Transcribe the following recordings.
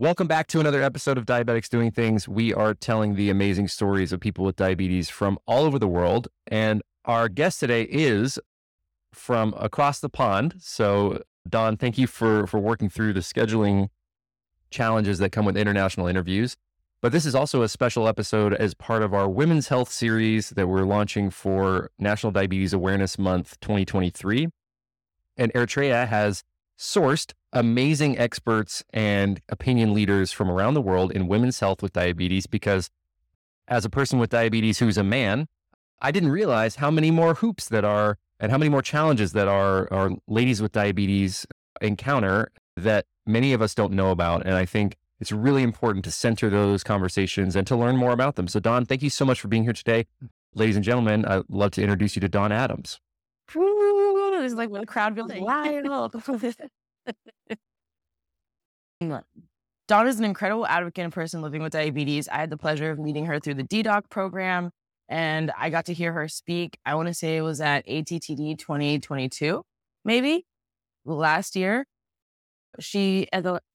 Welcome back to another episode of Diabetics Doing Things. We are telling the amazing stories of people with diabetes from all over the world. And our guest today is from across the pond. So, Dawn, thank you for, for working through the scheduling challenges that come with international interviews. But this is also a special episode as part of our Women's Health series that we're launching for National Diabetes Awareness Month 2023. And Eritrea has sourced amazing experts and opinion leaders from around the world in women's health with diabetes because as a person with diabetes who's a man, I didn't realize how many more hoops that are and how many more challenges that our, our ladies with diabetes encounter that many of us don't know about. And I think it's really important to center those conversations and to learn more about them. So, Dawn, thank you so much for being here today. Ladies and gentlemen, I'd love to introduce you to Dawn Adams. It's like when the crowd goes wild. Dawn is an incredible advocate and person living with diabetes. I had the pleasure of meeting her through the dedoc program, and I got to hear her speak. I want to say it was at ATTD 2022, maybe last year. She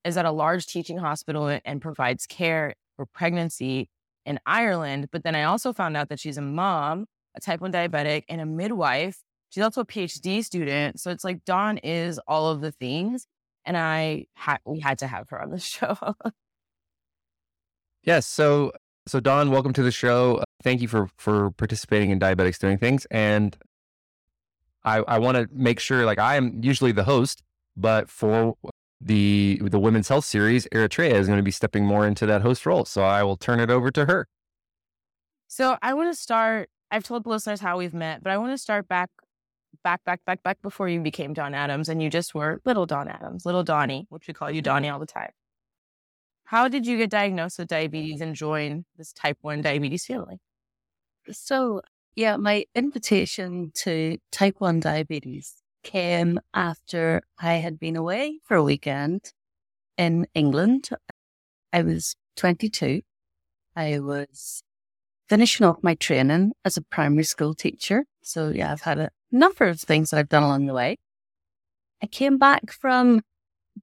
is at a large teaching hospital and provides care for pregnancy in Ireland. But then I also found out that she's a mom, a type 1 diabetic, and a midwife She's also a PhD student. So it's like Dawn is all of the things. And I had we had to have her on the show. yes. So so Dawn, welcome to the show. Thank you for for participating in Diabetics Doing Things. And I I want to make sure like I am usually the host, but for the the women's health series, Eritrea is going to be stepping more into that host role. So I will turn it over to her. So I want to start. I've told the listeners how we've met, but I want to start back back, back, back, back before you became Dawn Adams and you just were little Dawn Adams, little Donnie, which we call you Donnie all the time. How did you get diagnosed with diabetes and join this type 1 diabetes family? So, yeah, my invitation to type 1 diabetes came after I had been away for a weekend in England. I was 22. I was finishing off my training as a primary school teacher. So, yeah, I've had a number of things that I've done along the way. I came back from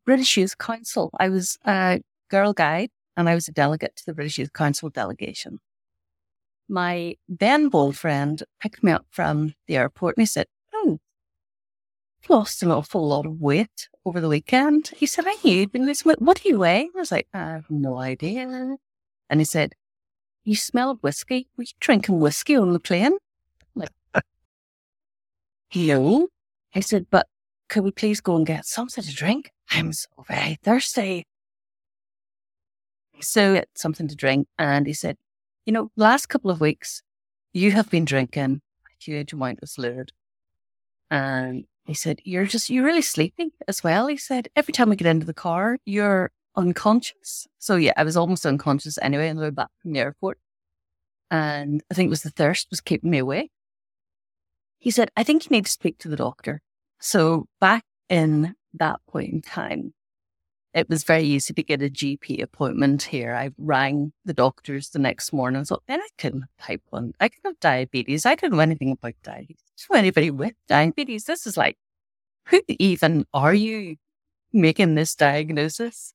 British Youth Council. I was a girl guide and I was a delegate to the British Youth Council delegation. My then boyfriend picked me up from the airport and he said, Oh, lost an awful lot of weight over the weekend. He said, I knew you'd been losing weight. What do you weigh? I was like, I have no idea. And he said, You smelled whiskey. Were you drinking whiskey on the plane? No. I said, but could we please go and get something to drink? I'm so very thirsty. So it's something to drink. And he said, you know, last couple of weeks, you have been drinking a huge amount of. And he said, you're just, you're really sleepy as well. He said, every time we get into the car, you're unconscious. So yeah, I was almost unconscious anyway on the way back from the airport. And I think it was the thirst was keeping me awake. He said, I think you need to speak to the doctor. So back in that point in time, it was very easy to get a GP appointment here. I rang the doctors the next morning thought, then I couldn't have type one. I could have diabetes. I didn't know anything about diabetes. So anybody with diabetes, this is like, who even are you making this diagnosis?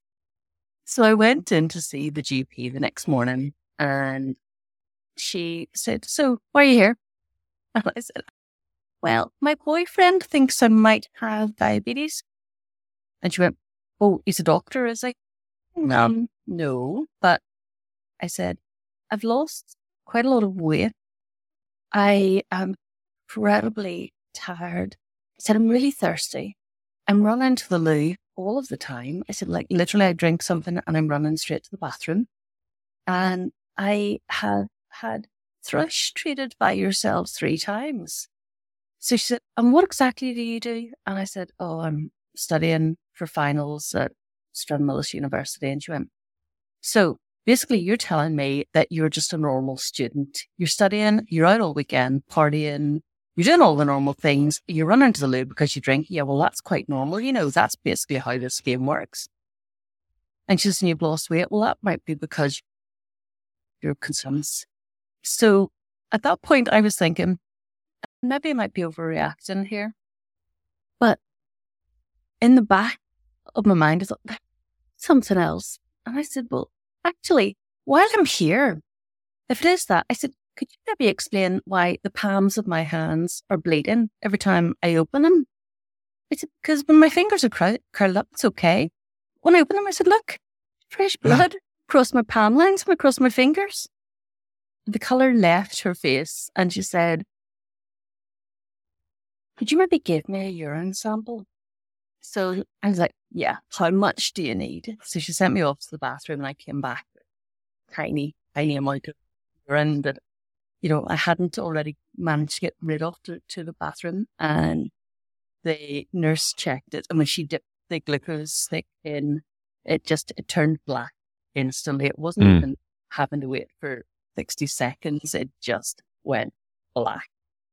So I went in to see the GP the next morning and she said, so why are you here? And I said, well, my boyfriend thinks I might have diabetes. And she went, Oh, he's a doctor, is he? Um, no. But I said, I've lost quite a lot of weight. I am incredibly tired. I said, I'm really thirsty. I'm running to the loo all of the time. I said, like, literally, I drink something and I'm running straight to the bathroom. And I have had thrush treated by yourselves three times. So she said, And what exactly do you do? And I said, Oh, I'm studying for finals at Stranmillis University. And she went, So basically, you're telling me that you're just a normal student. You're studying, you're out all weekend, partying, you're doing all the normal things. You run into the loo because you drink. Yeah, well, that's quite normal. You know, that's basically how this game works. And she says, and you've lost weight. Well, that might be because you're consuming. So at that point, I was thinking, maybe I might be overreacting here. But in the back of my mind, I thought, something else. And I said, Well, actually, while I'm here, if it is that, I said, could you maybe explain why the palms of my hands are bleeding every time I open them? I said, because when my fingers are cr- curled up, it's okay. When I open them, I said, look, fresh blood across my palm lines and across my fingers. The colour left her face and she said, could you maybe give me a urine sample? So I was like, yeah, how much do you need? So she sent me off to the bathroom and I came back tiny, tiny amount of urine that, you know, I hadn't already managed to get rid of to, to the bathroom. And the nurse checked it. And when she dipped the glucose stick in, it just, it turned black instantly. It wasn't mm. even having to wait for 60 seconds. It just went black.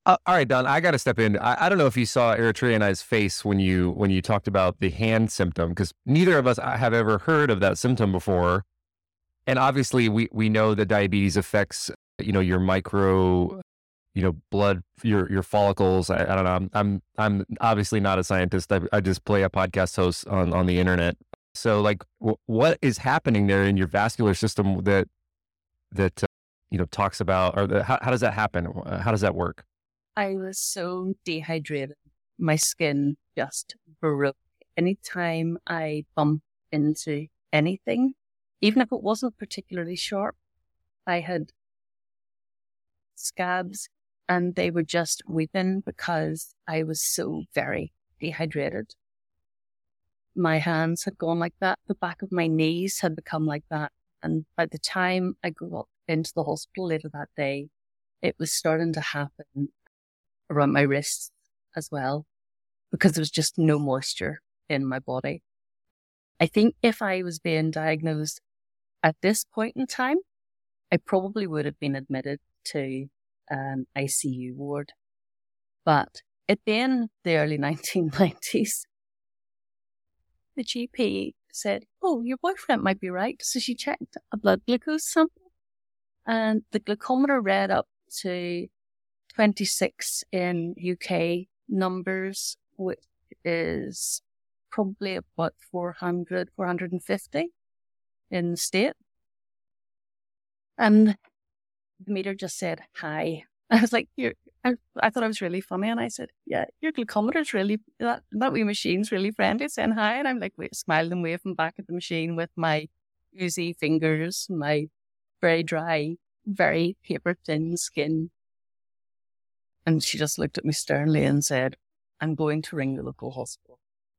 Uh, all right, Dawn, I got to step in. I, I, don't know if you saw Eritrea and I's face when you when you talked about the hand symptom because neither of us uh, have ever heard of that symptom before, and obviously we we know that diabetes affects you know your micro, you know blood your your follicles. I, I don't know. I'm, I'm I'm obviously not a scientist. I, I just play a podcast host on on the internet. So like, w- what is happening there in your vascular system that that uh, you know talks about or the, how how does that happen? How does that work? I was so dehydrated. My skin just broke. Anytime I bumped into anything, even if it wasn't particularly sharp, I had scabs and they were just weeping because I was so very dehydrated. My hands had gone like that. The back of my knees had become like that. And by the time I got into the hospital later that day, it was starting to happen around my wrists as well because there was just no moisture in my body. I think if I was being diagnosed at this point in time, I probably would have been admitted to um, an ICU ward. But it being the early 1990s, the GP said, Oh, your boyfriend might be right. So she checked a blood glucose sample and the glucometer read up to 26 in UK numbers, which is probably about 400, 450 in the state. And the meter just said, hi. I was like, you're, I, I thought I was really funny. And I said, yeah, your glucometer's really, that, that wee machine's really friendly saying hi. And I'm like, wait, smiling and waving back at the machine with my oozy fingers, my very dry, very paper thin skin and she just looked at me sternly and said, I'm going to ring the local hospital.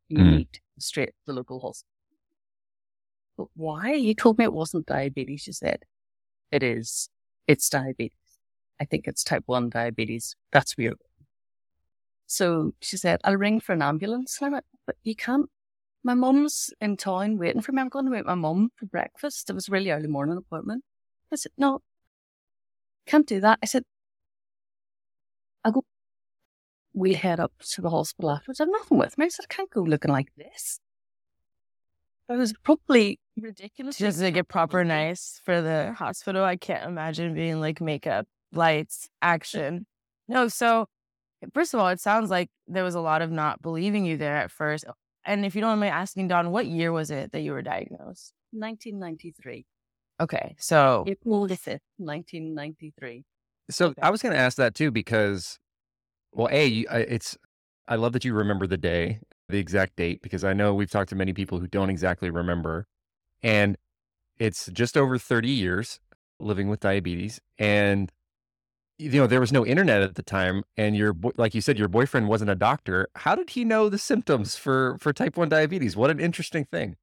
You mm. need straight to the local hospital. But why? You told me it wasn't diabetes. She said, it is. It's diabetes. I think it's type 1 diabetes. That's weird. So she said, I'll ring for an ambulance. And I went, but you can't. My mum's in town waiting for me. I'm going to meet my mum for breakfast. It was a really early morning appointment. I said, no, can't do that. I said, I go, we'll head up to the hospital afterwards. I've nothing with me. I said, I can't go looking like this. That was probably ridiculous. Just to get proper nice for the hospital. I can't imagine being like makeup, lights, action. No, so first of all, it sounds like there was a lot of not believing you there at first. And if you don't mind asking, Dawn, what year was it that you were diagnosed? 1993. Okay, so April 5th, 1993. So okay. I was going to ask that too because, well, a it's I love that you remember the day, the exact date, because I know we've talked to many people who don't exactly remember, and it's just over thirty years living with diabetes, and you know there was no internet at the time, and your like you said, your boyfriend wasn't a doctor. How did he know the symptoms for for type one diabetes? What an interesting thing.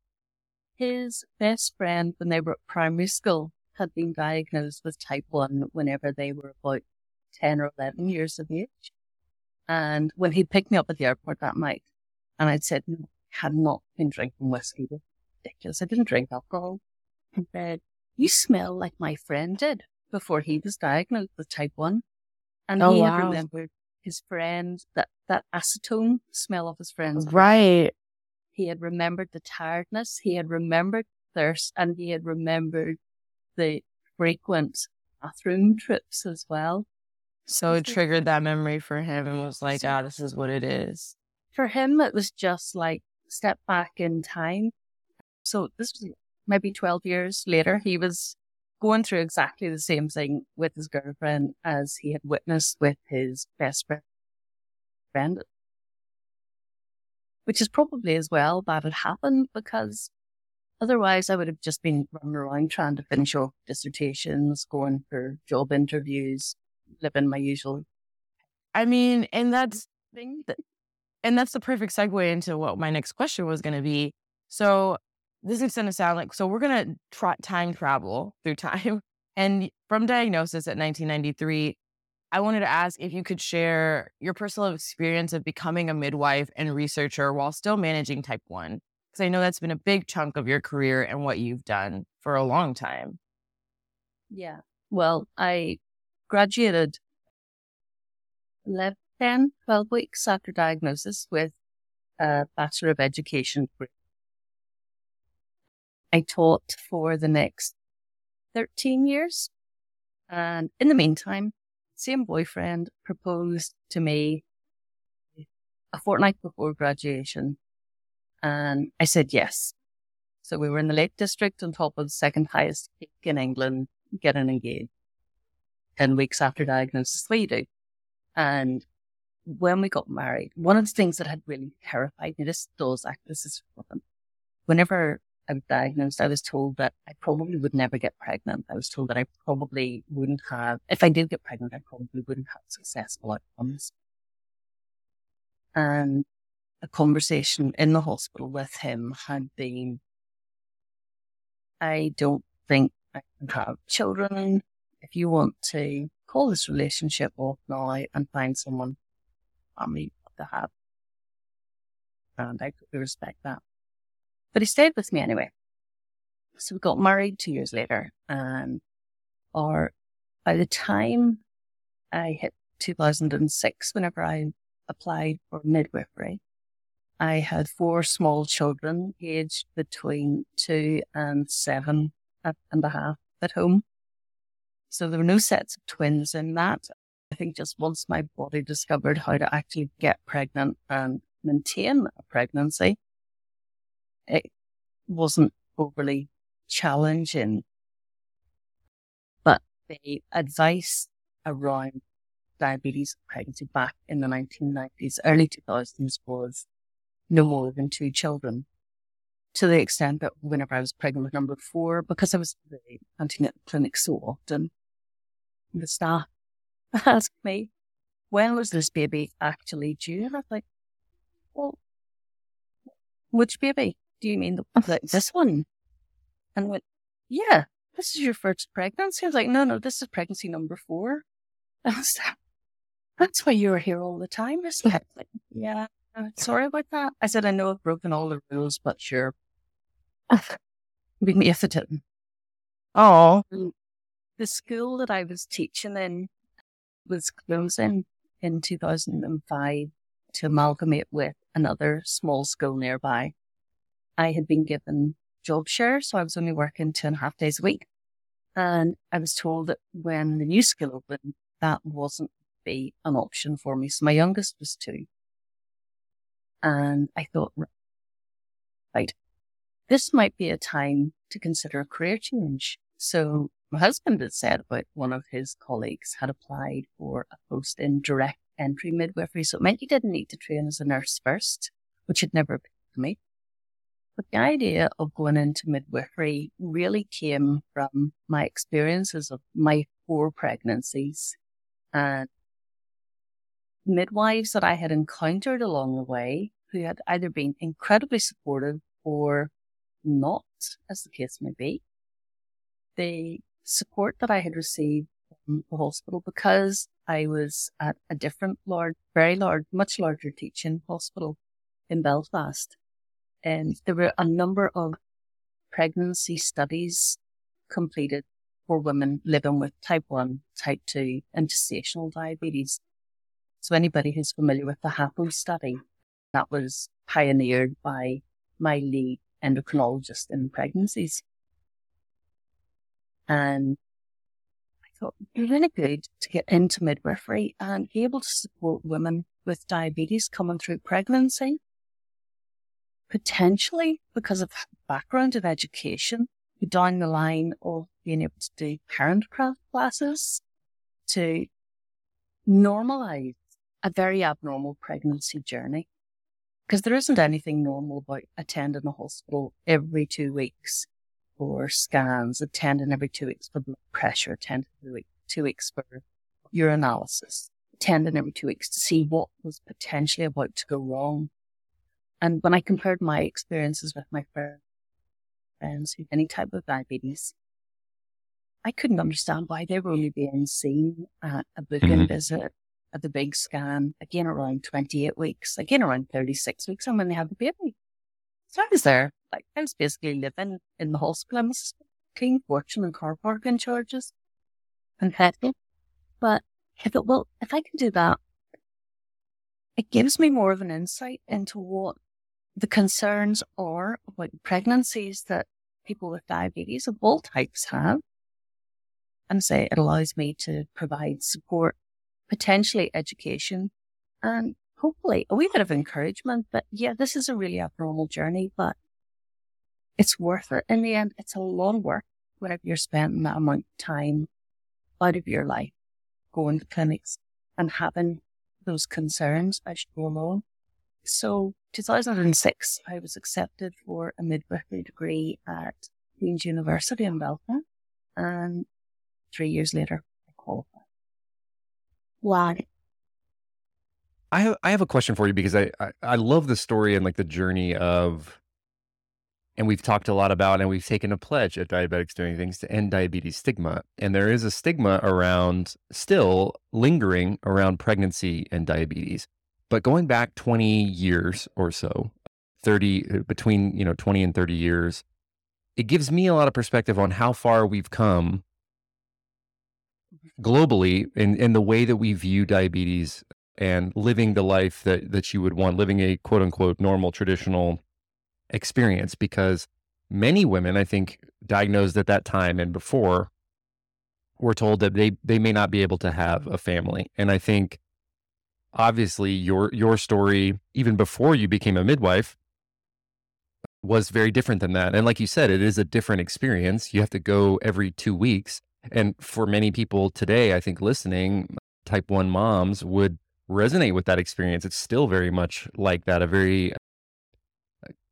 His best friend when they were at primary school had been diagnosed with type 1 whenever they were about 10 or 11 years of age. And when he picked me up at the airport that night, and I'd said, no, I had not been drinking whiskey. Ridiculous. I didn't drink alcohol. He said, you smell like my friend did before he was diagnosed with type 1. And oh, he wow. had remembered his friend, that, that acetone smell of his friend's. Right. He had remembered the tiredness. He had remembered thirst and he had remembered the frequent bathroom trips as well. So it triggered that memory for him and was like, ah, this is what it is. For him, it was just like step back in time. So this was maybe 12 years later, he was going through exactly the same thing with his girlfriend as he had witnessed with his best friend. Which is probably as well that it happened because otherwise I would have just been running around trying to finish off dissertations, going for job interviews, living my usual. I mean, and that's thing that, and that's the perfect segue into what my next question was going to be. So this is going to sound like so we're going to try time travel through time and from diagnosis at 1993 i wanted to ask if you could share your personal experience of becoming a midwife and researcher while still managing type 1 because i know that's been a big chunk of your career and what you've done for a long time yeah well i graduated 11 10 12 weeks after diagnosis with a bachelor of education degree I taught for the next 13 years. And in the meantime, same boyfriend proposed to me a fortnight before graduation. And I said yes. So we were in the Lake District on top of the second highest peak in England, getting engaged. 10 weeks after diagnosis, we do. And when we got married, one of the things that had really terrified me, this does act, this is whenever I was diagnosed, I was told that I probably would never get pregnant. I was told that I probably wouldn't have, if I did get pregnant, I probably wouldn't have successful outcomes. And a conversation in the hospital with him had been, I don't think I can have children. If you want to call this relationship off now and find someone I family to have. And I totally respect that. But he stayed with me anyway. So we got married two years later and or by the time I hit 2006, whenever I applied for midwifery, I had four small children aged between two and seven and a half at home. So there were no sets of twins in that. I think just once my body discovered how to actually get pregnant and maintain a pregnancy, it wasn't overly challenging. But the advice around diabetes and pregnancy back in the 1990s, early 2000s was no more than two children. To the extent that whenever I was pregnant with number four, because I was in the antenatal clinic so often, the staff asked me, when was this baby actually due? And I was like, well, which baby? do you mean the, oh. like this one? And I went, yeah, this is your first pregnancy. I was like, no, no, this is pregnancy number four. I was like, that's why you're here all the time, isn't it? Like, yeah, Uh, sorry about that. I said, I know I've broken all the rules, but sure. me if it didn't. Oh. The school that I was teaching in was closing in 2005 to amalgamate with another small school nearby. I had been given job share, so I was only working two and a half days a week. And I was told that when the new school opened, that wasn't be an option for me. So my youngest was two. And I thought, right, this might be a time to consider a career change. So my husband had said about one of his colleagues had applied for a post in direct entry midwifery. So it meant he didn't need to train as a nurse first, which had never been to me. But the idea of going into midwifery really came from my experiences of my four pregnancies and midwives that I had encountered along the way who had either been incredibly supportive or not, as the case may be. The support that I had received from the hospital because I was at a different large, very large, much larger teaching hospital in Belfast and there were a number of pregnancy studies completed for women living with type 1, type 2, and gestational diabetes. So anybody who's familiar with the HAPO study, that was pioneered by my lead endocrinologist in pregnancies. And I thought it'd be really good to get into midwifery and be able to support women with diabetes coming through pregnancy potentially because of background of education down the line of being able to do parent craft classes to normalize a very abnormal pregnancy journey. Because there isn't anything normal about attending a hospital every two weeks for scans, attending every two weeks for blood pressure, attending every two weeks for urinalysis, attending every two weeks to see what was potentially about to go wrong. And when I compared my experiences with my friends who had any type of diabetes, I couldn't understand why they were only being seen at a booking mm-hmm. visit at the big scan, again around 28 weeks, again around 36 weeks, and when they have the baby. So I was there, like I was basically living in the hospital. I was paying fortune and car parking charges and petrol. But I thought, well, if I can do that, it gives me more of an insight into what the concerns are about pregnancies that people with diabetes of all types have. And say it allows me to provide support potentially education and hopefully a wee bit of encouragement But yeah, this is a really abnormal journey, but it's worth it. In the end, it's a lot of work whenever you're spending that amount of time out of your life going to clinics and having those concerns as you go along. So 2006, I was accepted for a midwifery degree at Queen's University in Belfast. And three years later, I qualified. Why? I have, I have a question for you because I, I, I love the story and like the journey of, and we've talked a lot about, and we've taken a pledge at Diabetics Doing Things to end diabetes stigma. And there is a stigma around still lingering around pregnancy and diabetes. But going back 20 years or so, 30, uh, between, you know, 20 and 30 years, it gives me a lot of perspective on how far we've come globally in, in the way that we view diabetes and living the life that, that you would want, living a quote unquote normal traditional experience. Because many women, I think, diagnosed at that time and before were told that they, they may not be able to have a family. And I think obviously your your story, even before you became a midwife, was very different than that. And like you said, it is a different experience. You have to go every two weeks. And for many people today, I think listening, type 1 moms would resonate with that experience. It's still very much like that, a very uh,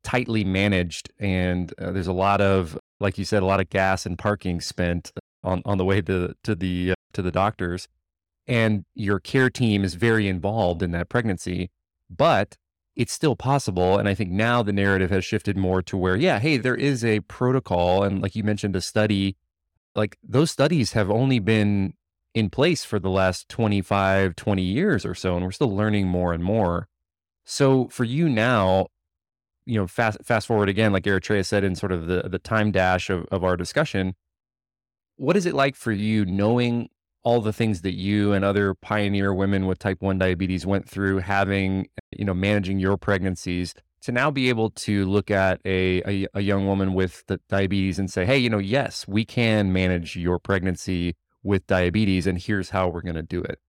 tightly managed. And uh, there's a lot of, like you said, a lot of gas and parking spent on, on the way to, to the, uh, to the doctors. And your care team is very involved in that pregnancy, but it's still possible. And I think now the narrative has shifted more to where, yeah, hey, there is a protocol. And like you mentioned, a study like those studies have only been in place for the last 25, 20 years or so, and we're still learning more and more. So for you now, you know, fast fast forward again, like Eritrea said in sort of the the time dash of, of our discussion, what is it like for you knowing all the things that you and other pioneer women with type 1 diabetes went through having, you know, managing your pregnancies to now be able to look at a, a, a young woman with diabetes and say, hey, you know, yes, we can manage your pregnancy with diabetes, and here's how we're going to do it?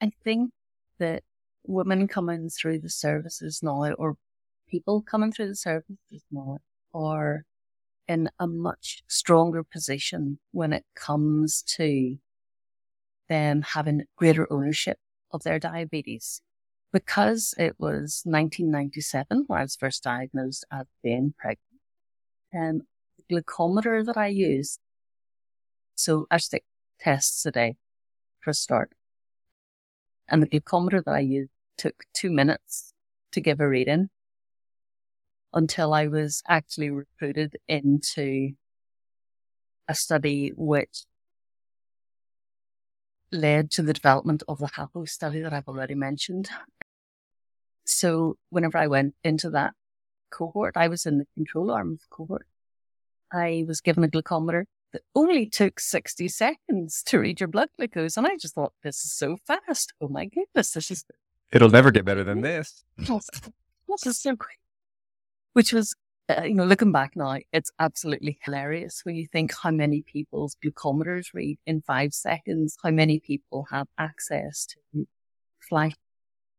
I think that women coming through the services now, or people coming through the services now, are in a much stronger position when it comes to them having greater ownership of their diabetes because it was 1997 when I was first diagnosed as being pregnant, and the glucometer that I used, so I take tests a day for a start, and the glucometer that I used took two minutes to give a reading until I was actually recruited into a study which led to the development of the HAPO study that I've already mentioned. So whenever I went into that cohort, I was in the control arm of the cohort. I was given a glucometer that only took 60 seconds to read your blood glucose. And I just thought, this is so fast. Oh my goodness, this is. It'll never get better than this. this is so quick. Which was, uh, you know, looking back now, it's absolutely hilarious when you think how many people's glucometers read in five seconds, how many people have access to flash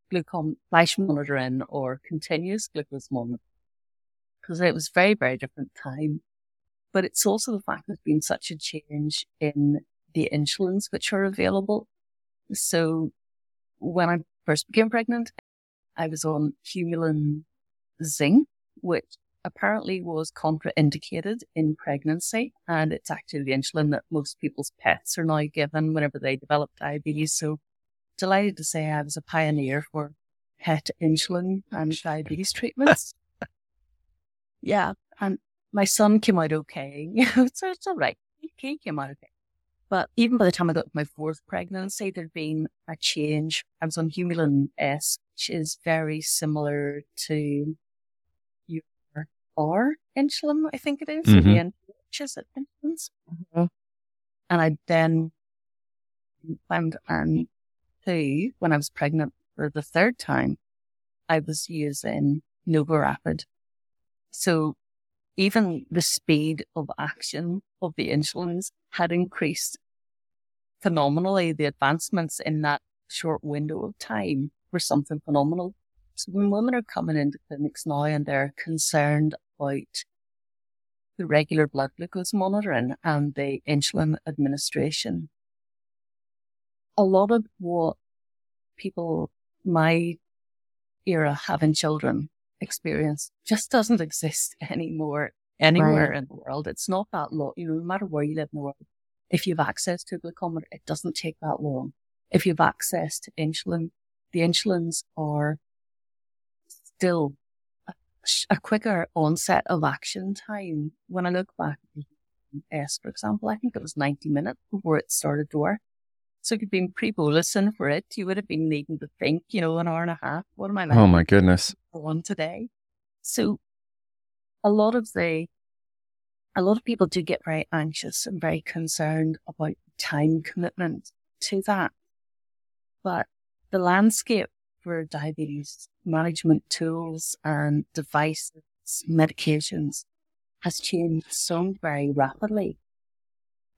glucose flash monitoring or continuous glucose monitoring because it was very, very different time. but it's also the fact there's been such a change in the insulins which are available. So when I first became pregnant, I was on Humulin Zinc, which apparently was contraindicated in pregnancy. And it's actually the insulin that most people's pets are now given whenever they develop diabetes. So delighted to say I was a pioneer for pet insulin and diabetes treatments. yeah. And my son came out okay. so it's all right. He came out okay. But even by the time I got my fourth pregnancy, there'd been a change. I was on Humulin S, which is very similar to your R insulin, I think it is, Mhm. the which is it insulins. And I then found and when I was pregnant for the third time, I was using NovoRapid. So even the speed of action of the insulins had increased phenomenally. The advancements in that short window of time were something phenomenal. So when women are coming into clinics now and they're concerned about the regular blood glucose monitoring and the insulin administration, a lot of what people my era having children experience just doesn't exist anymore anywhere in the world. It's not that long, you know, no matter where you live in the world. If you have access to a glucometer, it doesn't take that long. If you have access to insulin, the insulins are still a, a quicker onset of action time. When I look back at S, for example, I think it was 90 minutes before it started to work. So if you'd been pre-bolusing for it, you would have been needing to think, you know, an hour and a half. What am I like Oh my goodness. on today? So a lot of the, a lot of people do get very anxious and very concerned about time commitment to that. But the landscape for diabetes management tools and devices, medications has changed so very rapidly.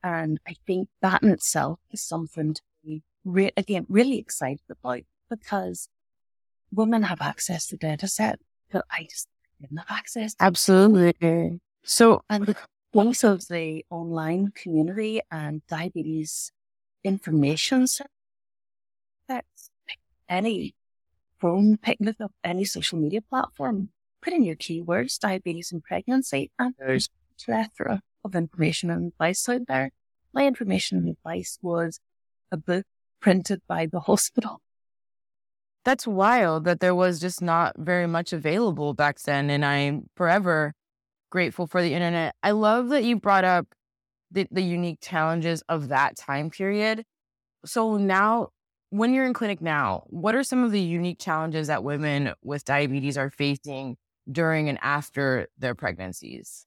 And I think that in itself is something to be, re- again, really excited about because women have access to data set that I just didn't have access to. Absolutely. So, And the of the online community and diabetes information that's any phone, it up any social media platform, put in your keywords, diabetes and pregnancy, and there's plethora of information and advice out there. My information and advice was a book printed by the hospital. that's wild that there was just not very much available back then. And I'm forever grateful for the internet. I love that you brought up the, the unique challenges of that time period. So now, when you're in clinic now, what are some of the unique challenges that women with diabetes are facing during and after their pregnancies?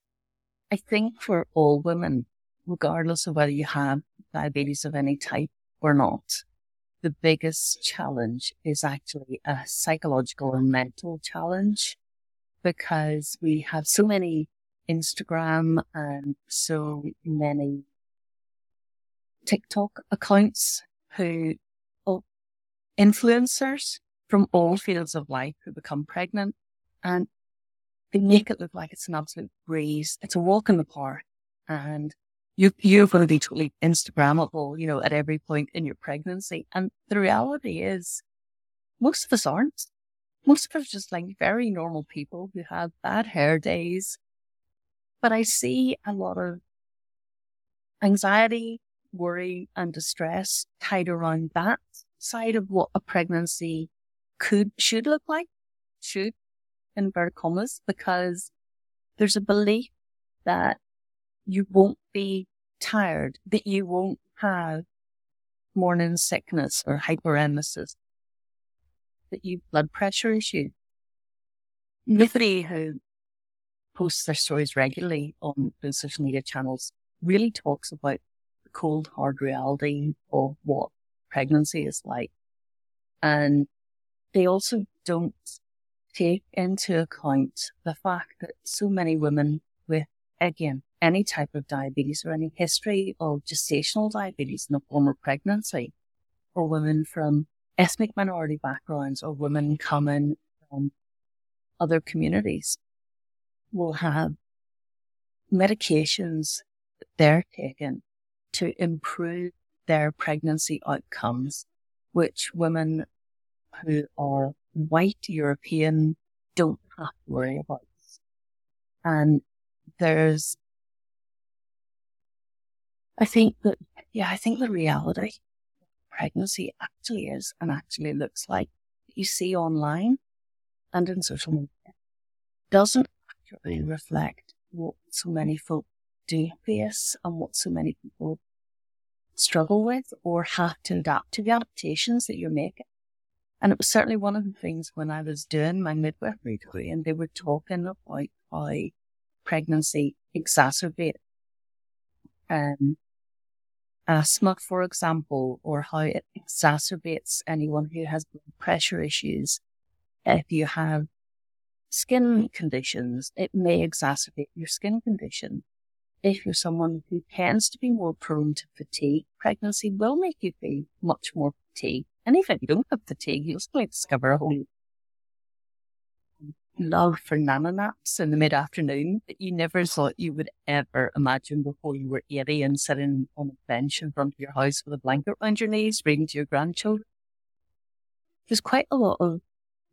I think for all women, regardless of whether you have diabetes of any type or not, the biggest challenge is actually a psychological and mental challenge because we have so many Instagram and so many TikTok accounts who, oh, influencers from all fields of life who become pregnant and they make it look like it's an absolute breeze. It's a walk in the park and you, you're going to be totally Instagrammable, you know, at every point in your pregnancy. And the reality is most of us aren't. Most of us are just like very normal people who have bad hair days. But I see a lot of anxiety, worry and distress tied around that side of what a pregnancy could, should look like, should, inverted commas, because there's a belief that you won't be tired, that you won't have morning sickness or hyperemesis, that you blood pressure issue. Nobody who posts their stories regularly on social media channels really talks about the cold, hard reality of what pregnancy is like. And they also don't take into account the fact that so many women with, again, any type of diabetes or any history of gestational diabetes in the former pregnancy, or women from ethnic minority backgrounds, or women coming from other communities will have medications that they're taking to improve their pregnancy outcomes, which women who are white European don't have to worry about. This. And there's, I think that, yeah, I think the reality pregnancy actually is and actually looks like you see online and in social media doesn't accurately reflect what so many folk do face and what so many people struggle with or have to adapt to the adaptations that you're making. And it was certainly one of the things when I was doing my midwifery degree and they were talking about how pregnancy exacerbates um, asthma, for example, or how it exacerbates anyone who has blood pressure issues. If you have skin conditions, it may exacerbate your skin condition. If you're someone who tends to be more prone to fatigue, pregnancy will make you feel much more fatigued. And even if you don't have fatigue, you'll still discover a whole love for nana naps in the mid afternoon that you never thought you would ever imagine before you were 80 and sitting on a bench in front of your house with a blanket around your knees, reading to your grandchildren. There's quite a lot of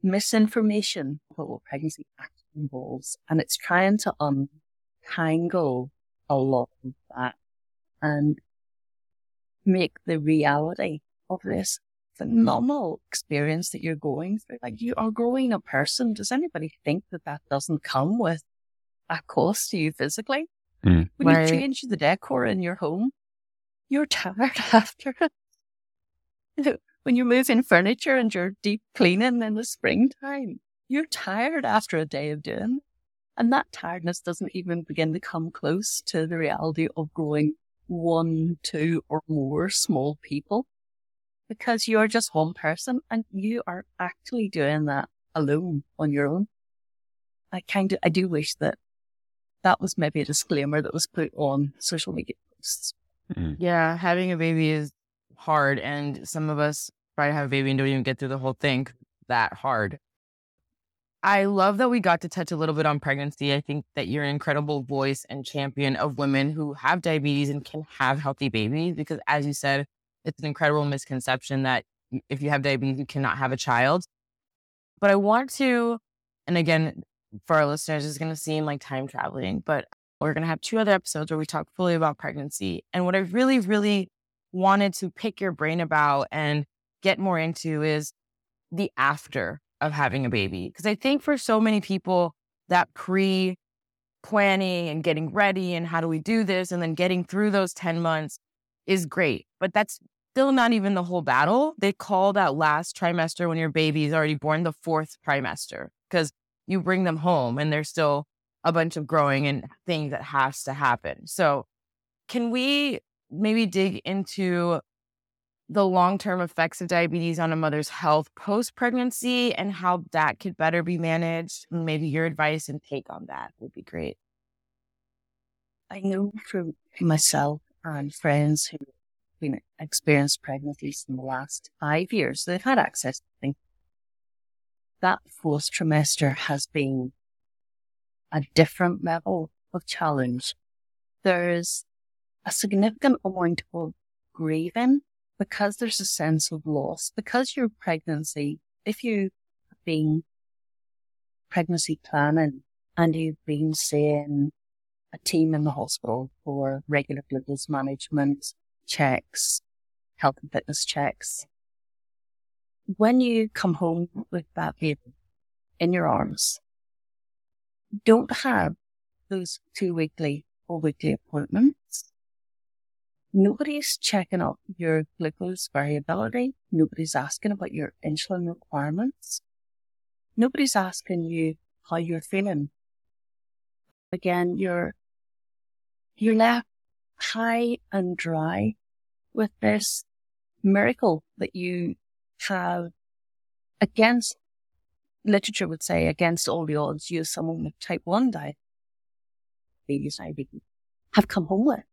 misinformation about what pregnancy actually involves, and it's trying to untangle a lot of that and make the reality of this phenomenal experience that you're going through. Like you are growing a person. Does anybody think that that doesn't come with a cost to you physically? Mm. When right. you change the decor in your home, you're tired after it. when you're moving furniture and you're deep cleaning in the springtime, you're tired after a day of doing. And that tiredness doesn't even begin to come close to the reality of growing one, two, or more small people because you're just one person and you are actually doing that alone on your own. I kind of, I do wish that that was maybe a disclaimer that was put on social media posts. Mm. Yeah, having a baby is hard, and some of us try to have a baby and don't even get through the whole thing that hard. I love that we got to touch a little bit on pregnancy. I think that you're an incredible voice and champion of women who have diabetes and can have healthy babies because, as you said, it's an incredible misconception that if you have diabetes, you cannot have a child. But I want to, and again, for our listeners, it's going to seem like time traveling, but we're going to have two other episodes where we talk fully about pregnancy. And what I really, really wanted to pick your brain about and get more into is the after of having a baby. Because I think for so many people, that pre planning and getting ready and how do we do this and then getting through those 10 months is great, but that's still not even the whole battle. They call that last trimester when your baby is already born the fourth trimester because you bring them home and there's still a bunch of growing and things that has to happen. So, can we maybe dig into the long term effects of diabetes on a mother's health post pregnancy and how that could better be managed? Maybe your advice and take on that would be great. I know from myself and friends who been experienced pregnancies in the last five years, they've had access to things. That fourth trimester has been a different level of challenge. There's a significant amount of grieving because there's a sense of loss, because your pregnancy, if you have been pregnancy planning and you've been seeing a team in the hospital for regular glucose management checks, health and fitness checks. When you come home with that baby in your arms, don't have those two weekly or weekly appointments. Nobody's checking up your glucose variability. Nobody's asking about your insulin requirements. Nobody's asking you how you're feeling. Again, you're you're left high and dry with this miracle that you have against literature would say against all the odds, you someone with type 1 diabetes, have come home with.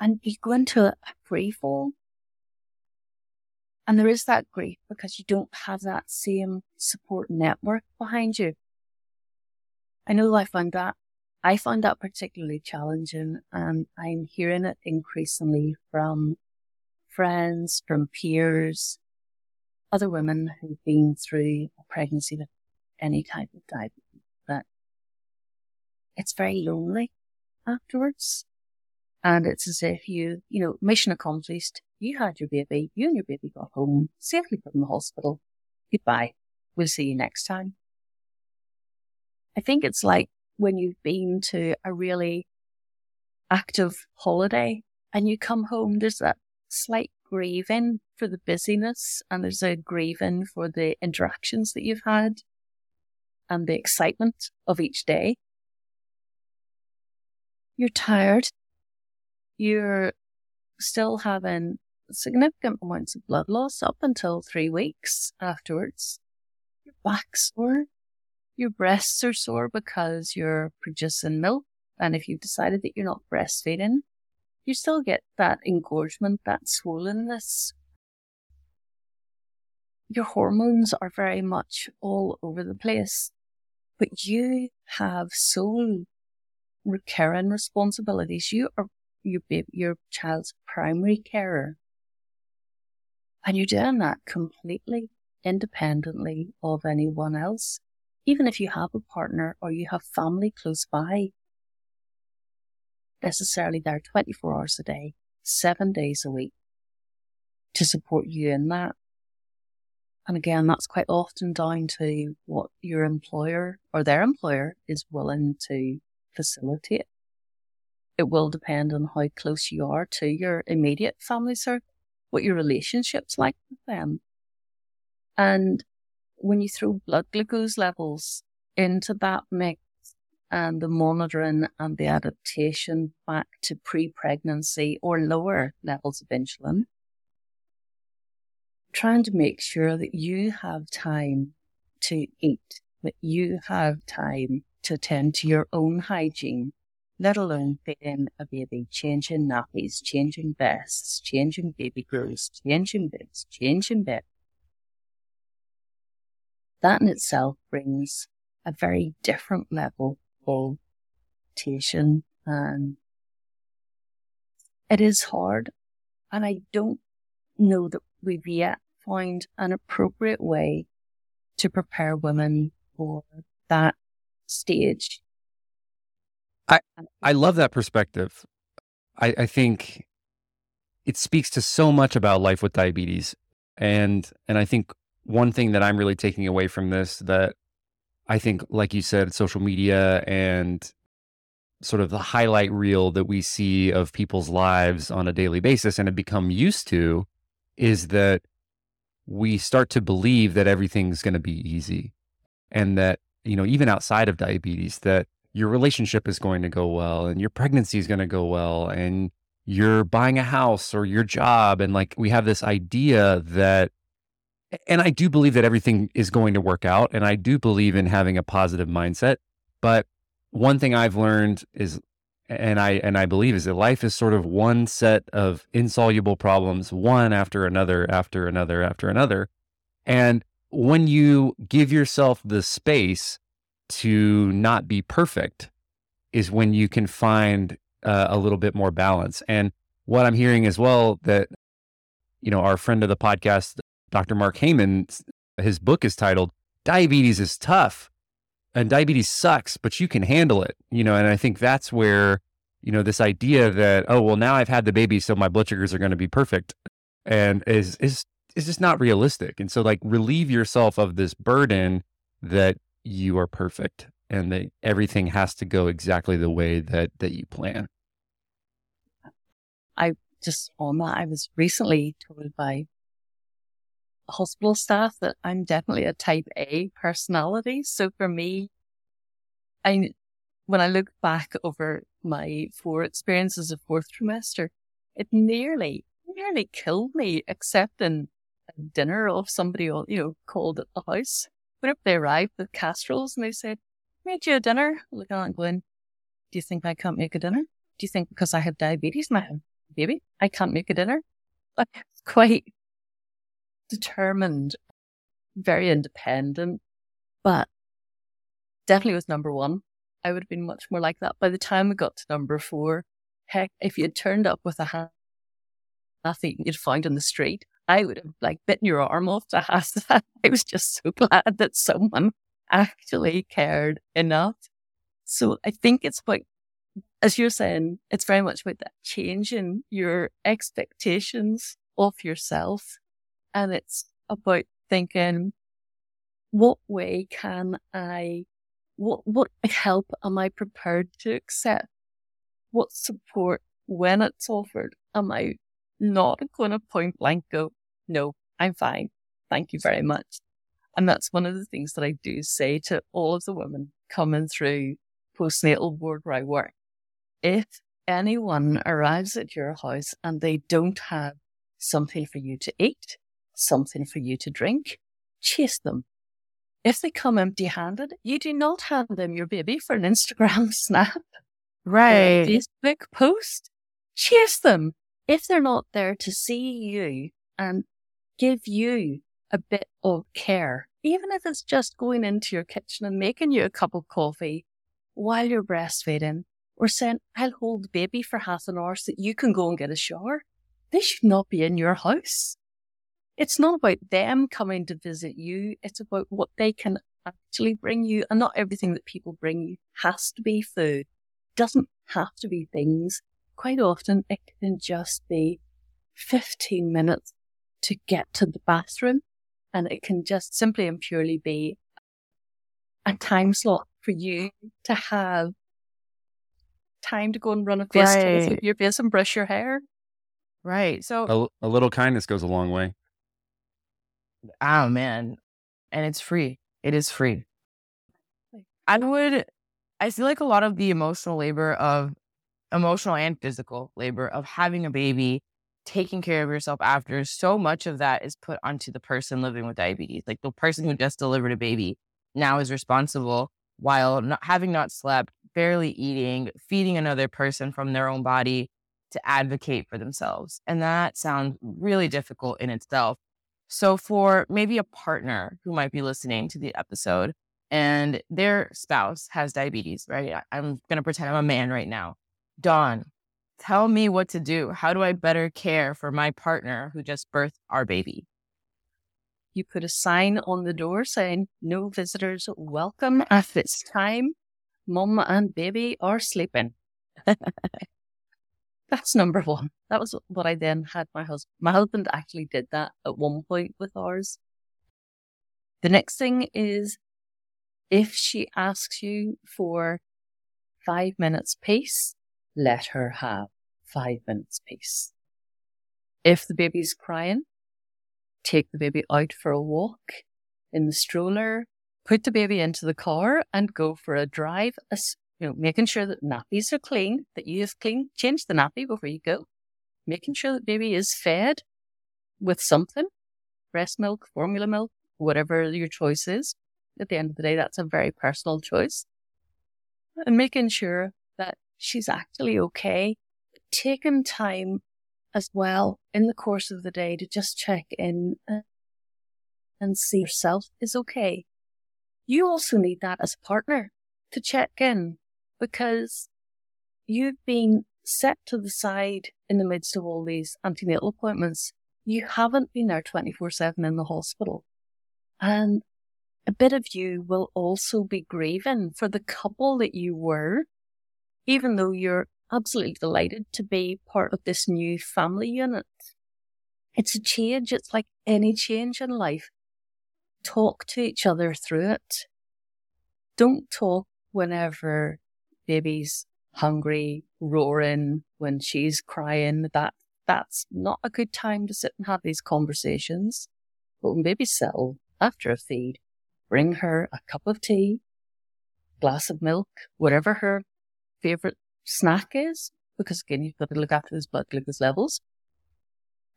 And you go into a free fall. And there is that grief because you don't have that same support network behind you. I know I found that I find that particularly challenging and I'm hearing it increasingly from friends, from peers, other women who've been through a pregnancy with any type of diabetes that it's very lonely afterwards. And it's as if you, you know, mission accomplished. You had your baby, you and your baby got home safely from the hospital. Goodbye. We'll see you next time. I think it's like when you've been to a really active holiday and you come home, there's that slight grieving for the busyness and there's a grieving for the interactions that you've had and the excitement of each day. You're tired. You're still having significant amounts of blood loss up until three weeks afterwards. Your back's sore. Your breasts are sore because you're producing milk. And if you've decided that you're not breastfeeding, you still get that engorgement, that swollenness. Your hormones are very much all over the place, but you have sole recurring responsibilities. You are your your child's primary carer. And you're doing that completely independently of anyone else. Even if you have a partner or you have family close by, necessarily there 24 hours a day, seven days a week to support you in that. And again, that's quite often down to what your employer or their employer is willing to facilitate. It will depend on how close you are to your immediate family circle, what your relationship's like with them. And when you throw blood glucose levels into that mix and the monitoring and the adaptation back to pre-pregnancy or lower levels of insulin, trying to make sure that you have time to eat, that you have time to attend to your own hygiene, let alone feeding a baby, changing nappies, changing vests, changing baby clothes, changing bibs, changing bed. That in itself brings a very different level of tension and it is hard. And I don't know that we've yet found an appropriate way to prepare women for that stage. I I love that perspective. I, I think it speaks to so much about life with diabetes. And and I think one thing that I'm really taking away from this that I think, like you said, social media and sort of the highlight reel that we see of people's lives on a daily basis and have become used to is that we start to believe that everything's going to be easy and that you know, even outside of diabetes, that your relationship is going to go well and your pregnancy is going to go well and you're buying a house or your job. And like we have this idea that, and I do believe that everything is going to work out. And I do believe in having a positive mindset. But one thing I've learned is, and I, and I believe is that life is sort of one set of insoluble problems, one after another, after another, after another. And when you give yourself the space to not be perfect is when you can find uh, a little bit more balance. And what I'm hearing as well that, you know, our friend of the podcast, Dr. Mark Heyman, his book is titled Diabetes is Tough and Diabetes Sucks, but you can handle it, you know, and I think that's where, you know, this idea that, oh, well, now I've had the baby, so my blood sugars are going to be perfect and is, is is just not realistic. And so like relieve yourself of this burden that you are perfect and that everything has to go exactly the way that that you plan. I just on that I was recently told by hospital staff that I'm definitely a type A personality. So for me, I when I look back over my four experiences of fourth trimester, it nearly nearly killed me accepting a dinner of somebody, you know, called at the house. Whenever they arrived with casseroles and they said, made you a dinner, looking at going, do you think I can't make a dinner? Do you think because I have diabetes and I have baby, I can't make a dinner? Like, quite determined, very independent, but definitely was number one I would have been much more like that. By the time we got to number four, heck, if you had turned up with a half nothing you'd find on the street, I would have like bitten your arm off to that. I was just so glad that someone actually cared enough. So I think it's about, as you're saying, it's very much about that changing your expectations of yourself. And it's about thinking, what way can I, what, what help am I prepared to accept? What support when it's offered am I not going to point blank go, no, I'm fine. Thank you very much. And that's one of the things that I do say to all of the women coming through postnatal ward where I work. If anyone arrives at your house and they don't have something for you to eat, something for you to drink, chase them. If they come empty handed, you do not hand them your baby for an Instagram snap. Right. Facebook post. Chase them if they're not there to see you and give you a bit of care, even if it's just going into your kitchen and making you a cup of coffee while you're breastfeeding, or saying, I'll hold the baby for half an hour so that you can go and get a shower, they should not be in your house. It's not about them coming to visit you. It's about what they can actually bring you. And not everything that people bring you has to be food. It doesn't have to be things quite often it can just be 15 minutes to get to the bathroom. And it can just simply and purely be a time slot for you to have time to go and run a face right. your face and brush your hair. Right. So a, a little kindness goes a long way. Oh man. And it's free. It is free. I would I feel like a lot of the emotional labor of emotional and physical labor of having a baby, taking care of yourself after, so much of that is put onto the person living with diabetes. Like the person who just delivered a baby now is responsible while not having not slept, barely eating, feeding another person from their own body to advocate for themselves. And that sounds really difficult in itself. So, for maybe a partner who might be listening to the episode and their spouse has diabetes, right? I'm going to pretend I'm a man right now. Dawn, tell me what to do. How do I better care for my partner who just birthed our baby? You put a sign on the door saying, No visitors welcome at this time. Mum and baby are sleeping. That's number one. That was what I then had my husband. My husband actually did that at one point with ours. The next thing is if she asks you for five minutes peace, let her have five minutes peace. If the baby's crying, take the baby out for a walk in the stroller, put the baby into the car and go for a drive, you know, making sure that nappies are clean, that you have clean, change the nappy before you go, making sure that baby is fed with something, breast milk, formula milk, whatever your choice is. At the end of the day, that's a very personal choice. And making sure that she's actually okay. Taking time as well in the course of the day to just check in and see yourself is okay. You also need that as a partner to check in because you've been set to the side in the midst of all these antenatal appointments. You haven't been there 24 7 in the hospital. And a bit of you will also be grieving for the couple that you were even though you're absolutely delighted to be part of this new family unit. It's a change. It's like any change in life. Talk to each other through it. Don't talk whenever baby's hungry, roaring, when she's crying. That that's not a good time to sit and have these conversations. But when baby's settled after a feed, bring her a cup of tea, glass of milk, whatever her favorite snack is, because again, you've got to look after those blood glucose levels,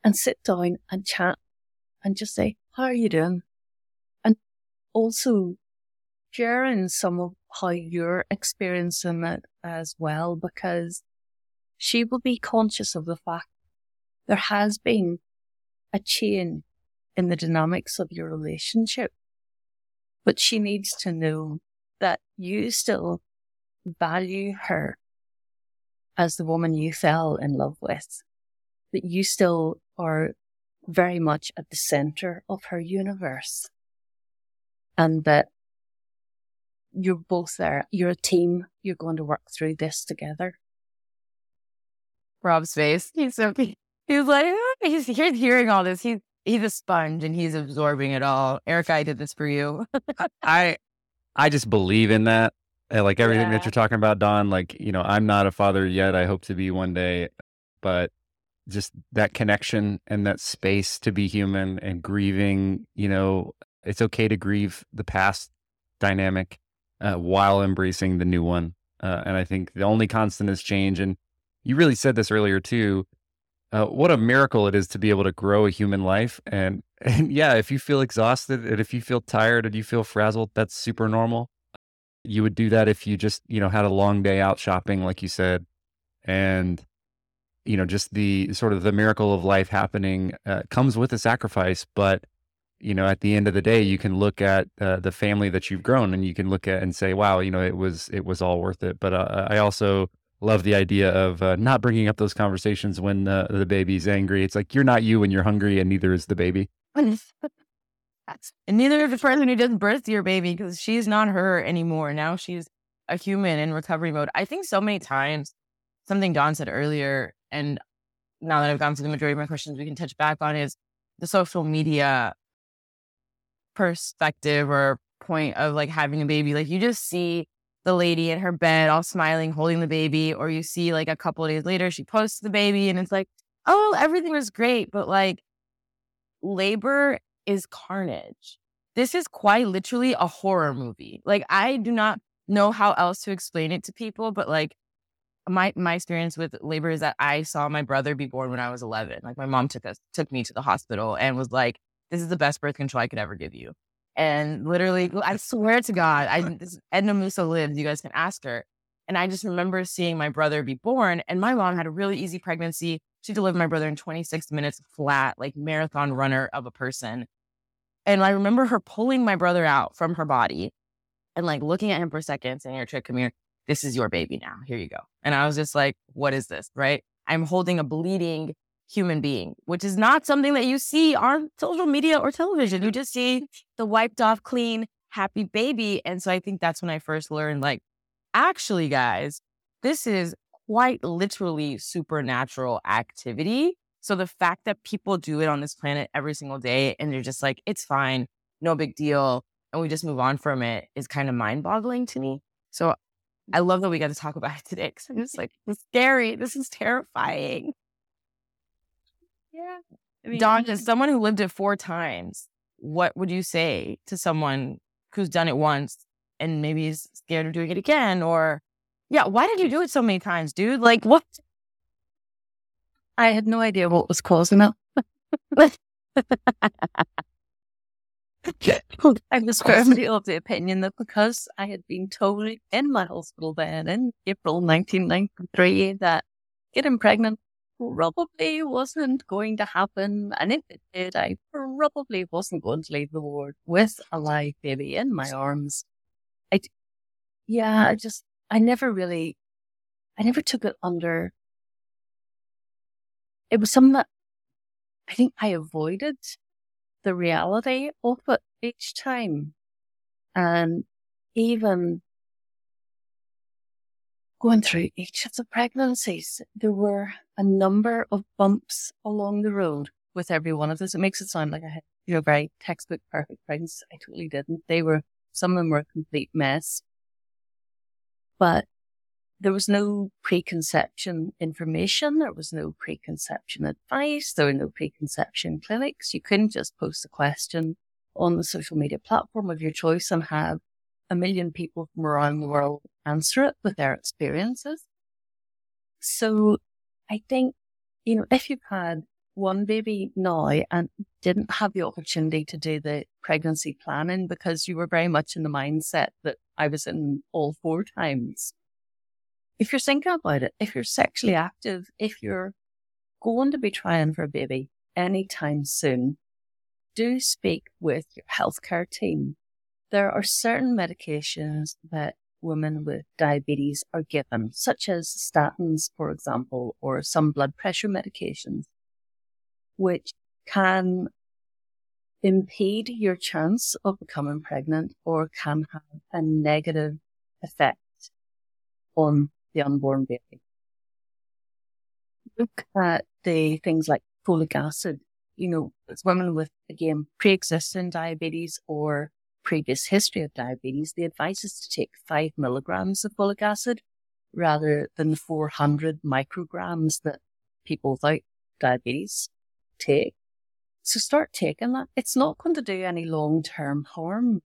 and sit down and chat and just say, How are you doing? And also sharing some of how you're experiencing it as well, because she will be conscious of the fact there has been a change in the dynamics of your relationship. But she needs to know that you still value her as the woman you fell in love with, that you still are very much at the center of her universe and that you're both there. You're a team. You're going to work through this together. Rob's face. He's so he's like he's, he's hearing all this. He's he's a sponge and he's absorbing it all. Eritrea, I did this for you. I I just believe in that. Like everything Yeah. that you're talking about, Dawn. Like you know, I'm not a father yet. I hope to be one day, but just that connection and that space to be human and grieving. You know, it's okay to grieve the past dynamic uh, while embracing the new one. Uh, and I think the only constant is change. And you really said this earlier too. Uh, what a miracle it is to be able to grow a human life. And, and yeah, if you feel exhausted and if you feel tired and you feel frazzled, that's super normal. You would do that if you just, you know, had a long day out shopping, like you said. And, you know, just the sort of the miracle of life happening uh, comes with a sacrifice. But, you know, at the end of the day, you can look at uh, the family that you've grown and you can look at and say, wow, you know, it was, it was all worth it. But uh, I also, love the idea of uh, not bringing up those conversations when uh, the baby's angry. It's like you're not you when you're hungry, and neither is the baby. and neither is the person who just birthed your baby because she's not her anymore. Now she's a human in recovery mode. I think so many times, something Dawn said earlier, and now that I've gone through the majority of my questions, we can touch back on is the social media perspective or point of like having a baby. Like you just see the lady in her bed all smiling, holding the baby, or you see like a couple of days later, she posts the baby and it's like, oh, everything was great. But like labor is carnage. This is quite literally a horror movie. Like I do not know how else to explain it to people, but like my my experience with labor is that I saw my brother be born when I was 11. Like my mom took us took me to the hospital and was like, "This is the best birth control I could ever give you." And literally, I swear to God, I this, Edna Musa lives. You guys can ask her. And I just remember seeing my brother be born, and my mom had a really easy pregnancy. She delivered my brother in 26 minutes flat, like marathon runner of a person. And I remember her pulling my brother out from her body and like looking at him for a second, saying, Trick, come here. This is your baby now. Here you go. And I was just like, What is this? Right? I'm holding a bleeding human being, which is not something that you see on social media or television. You mm-hmm. just see the wiped off, clean, happy baby. And so I think that's when I first learned, like, actually, guys, this is quite literally supernatural activity. So the fact that people do it on this planet every single day and they're just like, it's fine, no big deal, and we just move on from it is kind of mind boggling to me. So I love that we got to talk about it today because I'm just like, it's scary. This is terrifying. Yeah. I mean, Dawn, as someone who lived it four times, what would you say to someone who's done it once and maybe is scared of doing it again? Or, yeah, why did you do it so many times, dude? Like, what? I had no idea what was causing it. I was firmly of the opinion that because I had been told in my hospital bed in April 1993 that getting pregnant probably wasn't going to happen. And if it did, I probably wasn't going to leave the ward with a live baby in my arms. I, yeah, I just, I never really, I never took it under. It was something that I think I avoided the reality of it each time. And even going through each of the pregnancies, there were a number of bumps along the road with every one of those. It makes it sound like I had, you know, very textbook perfect pregnancy. I totally didn't. They were, some of them were a complete mess. But there was no preconception information. There was no preconception advice. There were no preconception clinics. You couldn't just post a question on the social media platform of your choice and have a million people from around the world answer it with their experiences. So I think, you know, if you've had one baby now and didn't have the opportunity to do the pregnancy planning because you were very much in the mindset that I was in all four times. If you're thinking about it, if you're sexually active, if you're going to be trying for a baby anytime soon, do speak with your healthcare team. There are certain medications that women with diabetes are given, such as statins, for example, or some blood pressure medications, which can impede your chance of becoming pregnant or can have a negative effect on the unborn baby. Look at the things like folic acid. You know, it's women with, again, pre-existing diabetes or previous history of diabetes, the advice is to take five milligrams of folic acid rather than the 400 micrograms that people without diabetes take. So start taking that. It's not going to do any long term harm,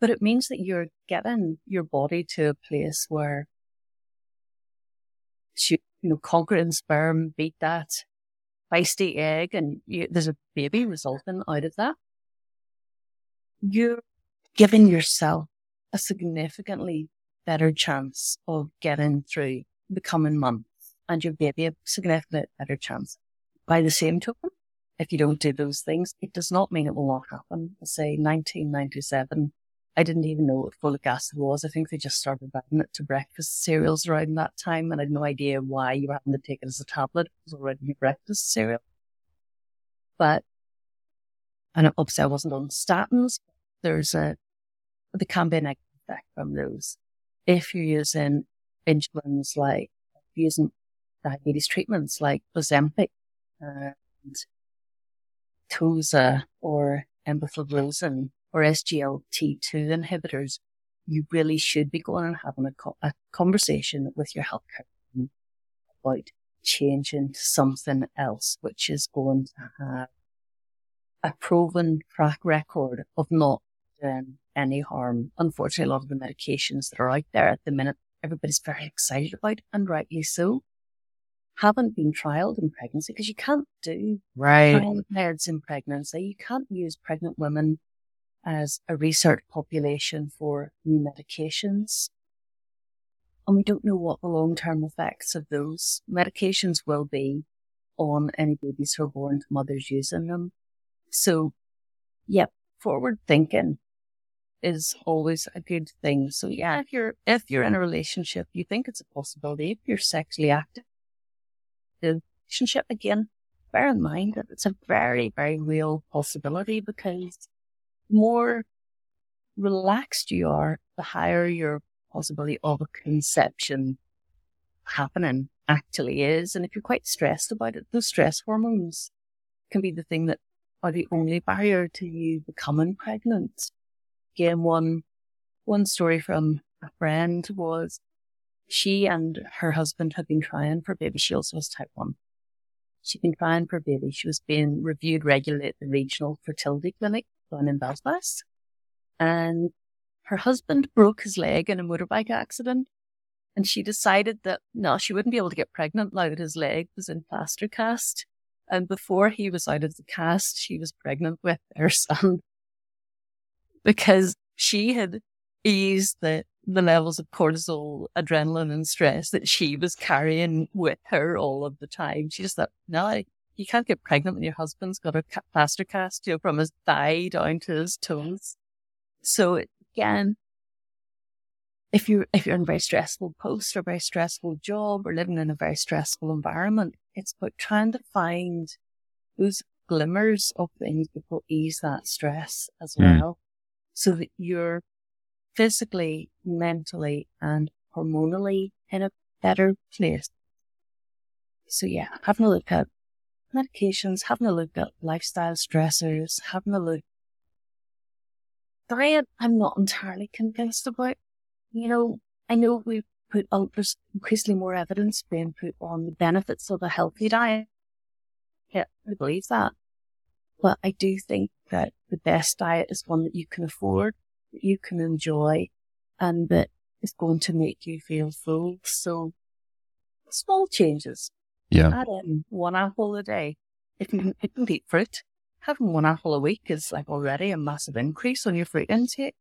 but it means that you're getting your body to a place where you, you know, conquering sperm, beat that feisty egg, and you, there's a baby resulting out of that. You're giving yourself a significantly better chance of getting through the coming months and your baby a significantly better chance. By the same token, if you don't do those things, it does not mean it will not happen. I say 1997, I didn't even know what folic acid was. I think they just started adding it to breakfast cereals around that time, and I had no idea why you were having to take it as a tablet. It was already in breakfast cereal. But, and obviously I wasn't on statins. There's a, a negative effect from those. If you're using insulins like using diabetes treatments like Ozempic and Victoza or empagliflozin or SGLT2 inhibitors, you really should be going and having a, co- a conversation with your healthcare about changing to something else, which is going to have a proven track record of not doing any harm. Unfortunately, a lot of the medications that are out there at the minute, everybody's very excited about, and rightly so haven't been trialed in pregnancy because you can't do right meds in pregnancy. You can't use pregnant women as a research population for new medications. And we don't know what the long term effects of those medications will be on any babies who are born to mothers using them. So, yep, forward thinking is always a good thing. So yeah, if you're, if you're in a relationship, you think it's a possibility, if you're sexually active, the relationship again, bear in mind that it's a very, very real possibility because more relaxed you are, the higher your possibility of a conception happening actually is. And if you're quite stressed about it, those stress hormones can be the thing that are the only barrier to you becoming pregnant. Again, one, one story from a friend was she and her husband had been trying for baby. She also has type 1. She'd been trying for baby. She was being reviewed regularly at the regional fertility clinic down in Belfast. And her husband broke his leg in a motorbike accident. And she decided that no, she wouldn't be able to get pregnant now that his leg was in plaster cast. And before he was out of the cast, she was pregnant with her son because she had eased the the levels of cortisol, adrenaline, and stress that she was carrying with her all of the time. She just thought, no, you can't get pregnant when your husband's got a plaster cast, you know, from his thigh down to his toes. So again, if you're if you're in a very stressful post or a very stressful job or living in a very stressful environment, it's about trying to find those glimmers of things that will ease that stress as mm. well, so that you're physically, mentally, and hormonally in a better place. So yeah, having a look at medications, having a look at lifestyle stressors, having a look. Diet, I'm not entirely convinced about. You know, I know we've put, uh, there's increasingly more evidence being put on the benefits of a healthy diet. Yeah, I believe that. But I do think that the best diet is one that you can afford that you can enjoy and that is going to make you feel full. So small changes. Yeah. Add in one apple a day. If you, you eat fruit, having one apple a week is like already a massive increase on your fruit intake.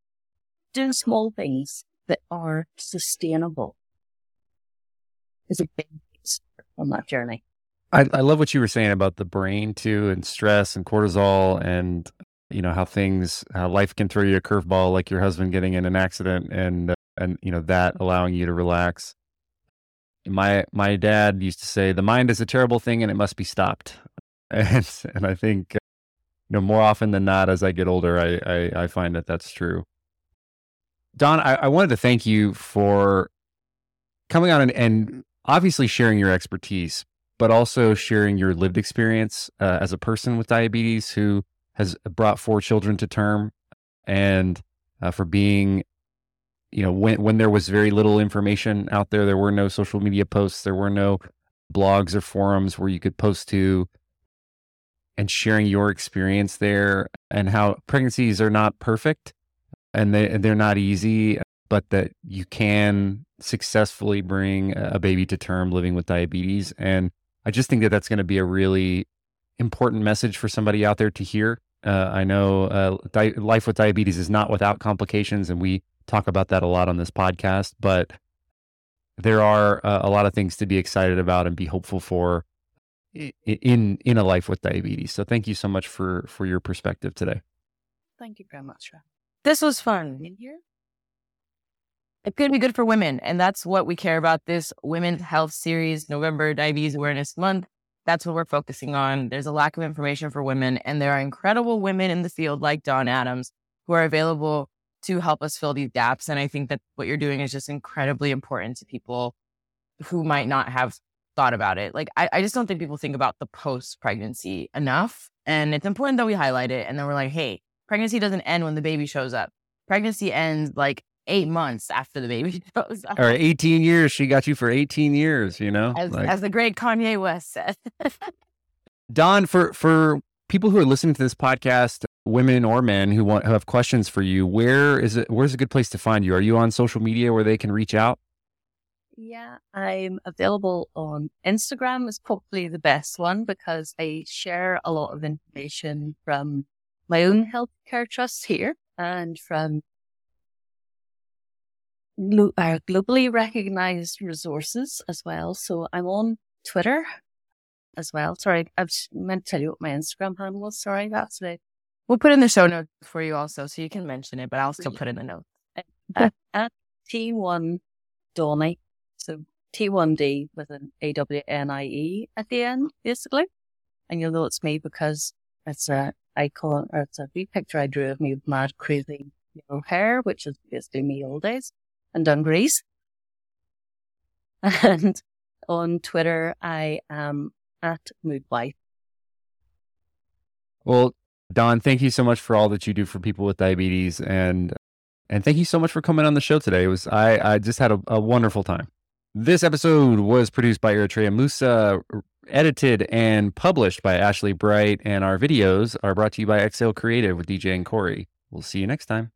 Doing small things that are sustainable is a big piece on that journey. I, I love what you were saying about the brain too, and stress and cortisol, and you know how things how life can throw you a curveball like your husband getting in an accident and uh, and you know that allowing you to relax. My my dad used to say the mind is a terrible thing and it must be stopped, and and I think you know more often than not as I get older, I I, I find that that's true. Dawn, I, I wanted to thank you for coming on and, and obviously sharing your expertise, but also sharing your lived experience uh, as a person with diabetes who has brought four children to term and uh, for being you know when when there was very little information out there there were no social media posts there were no blogs or forums where you could post to and sharing your experience there and how pregnancies are not perfect and they they're not easy but that you can successfully bring a baby to term living with diabetes. And I just think that that's going to be a really important message for somebody out there to hear uh, I know uh, di- life with diabetes is not without complications, and we talk about that a lot on this podcast. But there are uh, a lot of things to be excited about and be hopeful for in in a life with diabetes. So thank you so much for for your perspective today. Thank you very much. This was fun. In here, it's going to be good for women, and that's what we care about. This Women's Health Series, November Diabetes Awareness Month that's what we're focusing on. There's a lack of information for women, and there are incredible women in the field like Dawn Adams who are available to help us fill these gaps. And I think that what you're doing is just incredibly important to people who might not have thought about it. Like, I, I just don't think people think about the post pregnancy enough. And it's important that we highlight it. And then we're like, hey, pregnancy doesn't end when the baby shows up. Pregnancy ends like eight months after the baby shows up. Or 18 years. She got you for 18 years, you know? As, like, as the great Kanye West said. Dawn, for, for people who are listening to this podcast, women or men who want who have questions for you, where is it where's a good place to find you? Are you on social media where they can reach out? Yeah, I'm available on Instagram is probably the best one because I share a lot of information from my own healthcare trust here and from glo- uh, globally recognized resources as well. So I'm on Twitter as well. Sorry, I meant to tell you what my Instagram handle was. Sorry, that's it. We'll put in the show notes for you also, so you can mention it, but I'll still put in the notes. At, at T1 Dawnie. So T1D with an A W N I E at the end, basically. And you'll know it's me because it's a icon or it's a wee picture I drew of me with mad crazy yellow hair, which is basically me old days and Dungarees. And on Twitter, I am at Moodwife. Well, Dawn, thank you so much for all that you do for people with diabetes, and and thank you so much for coming on the show today. It was I I just had a, a wonderful time. This episode was produced by Eritrea Musa, edited and published by Ashley Bright, and our videos are brought to you by Exhale Creative with DJ and Corey. We'll see you next time.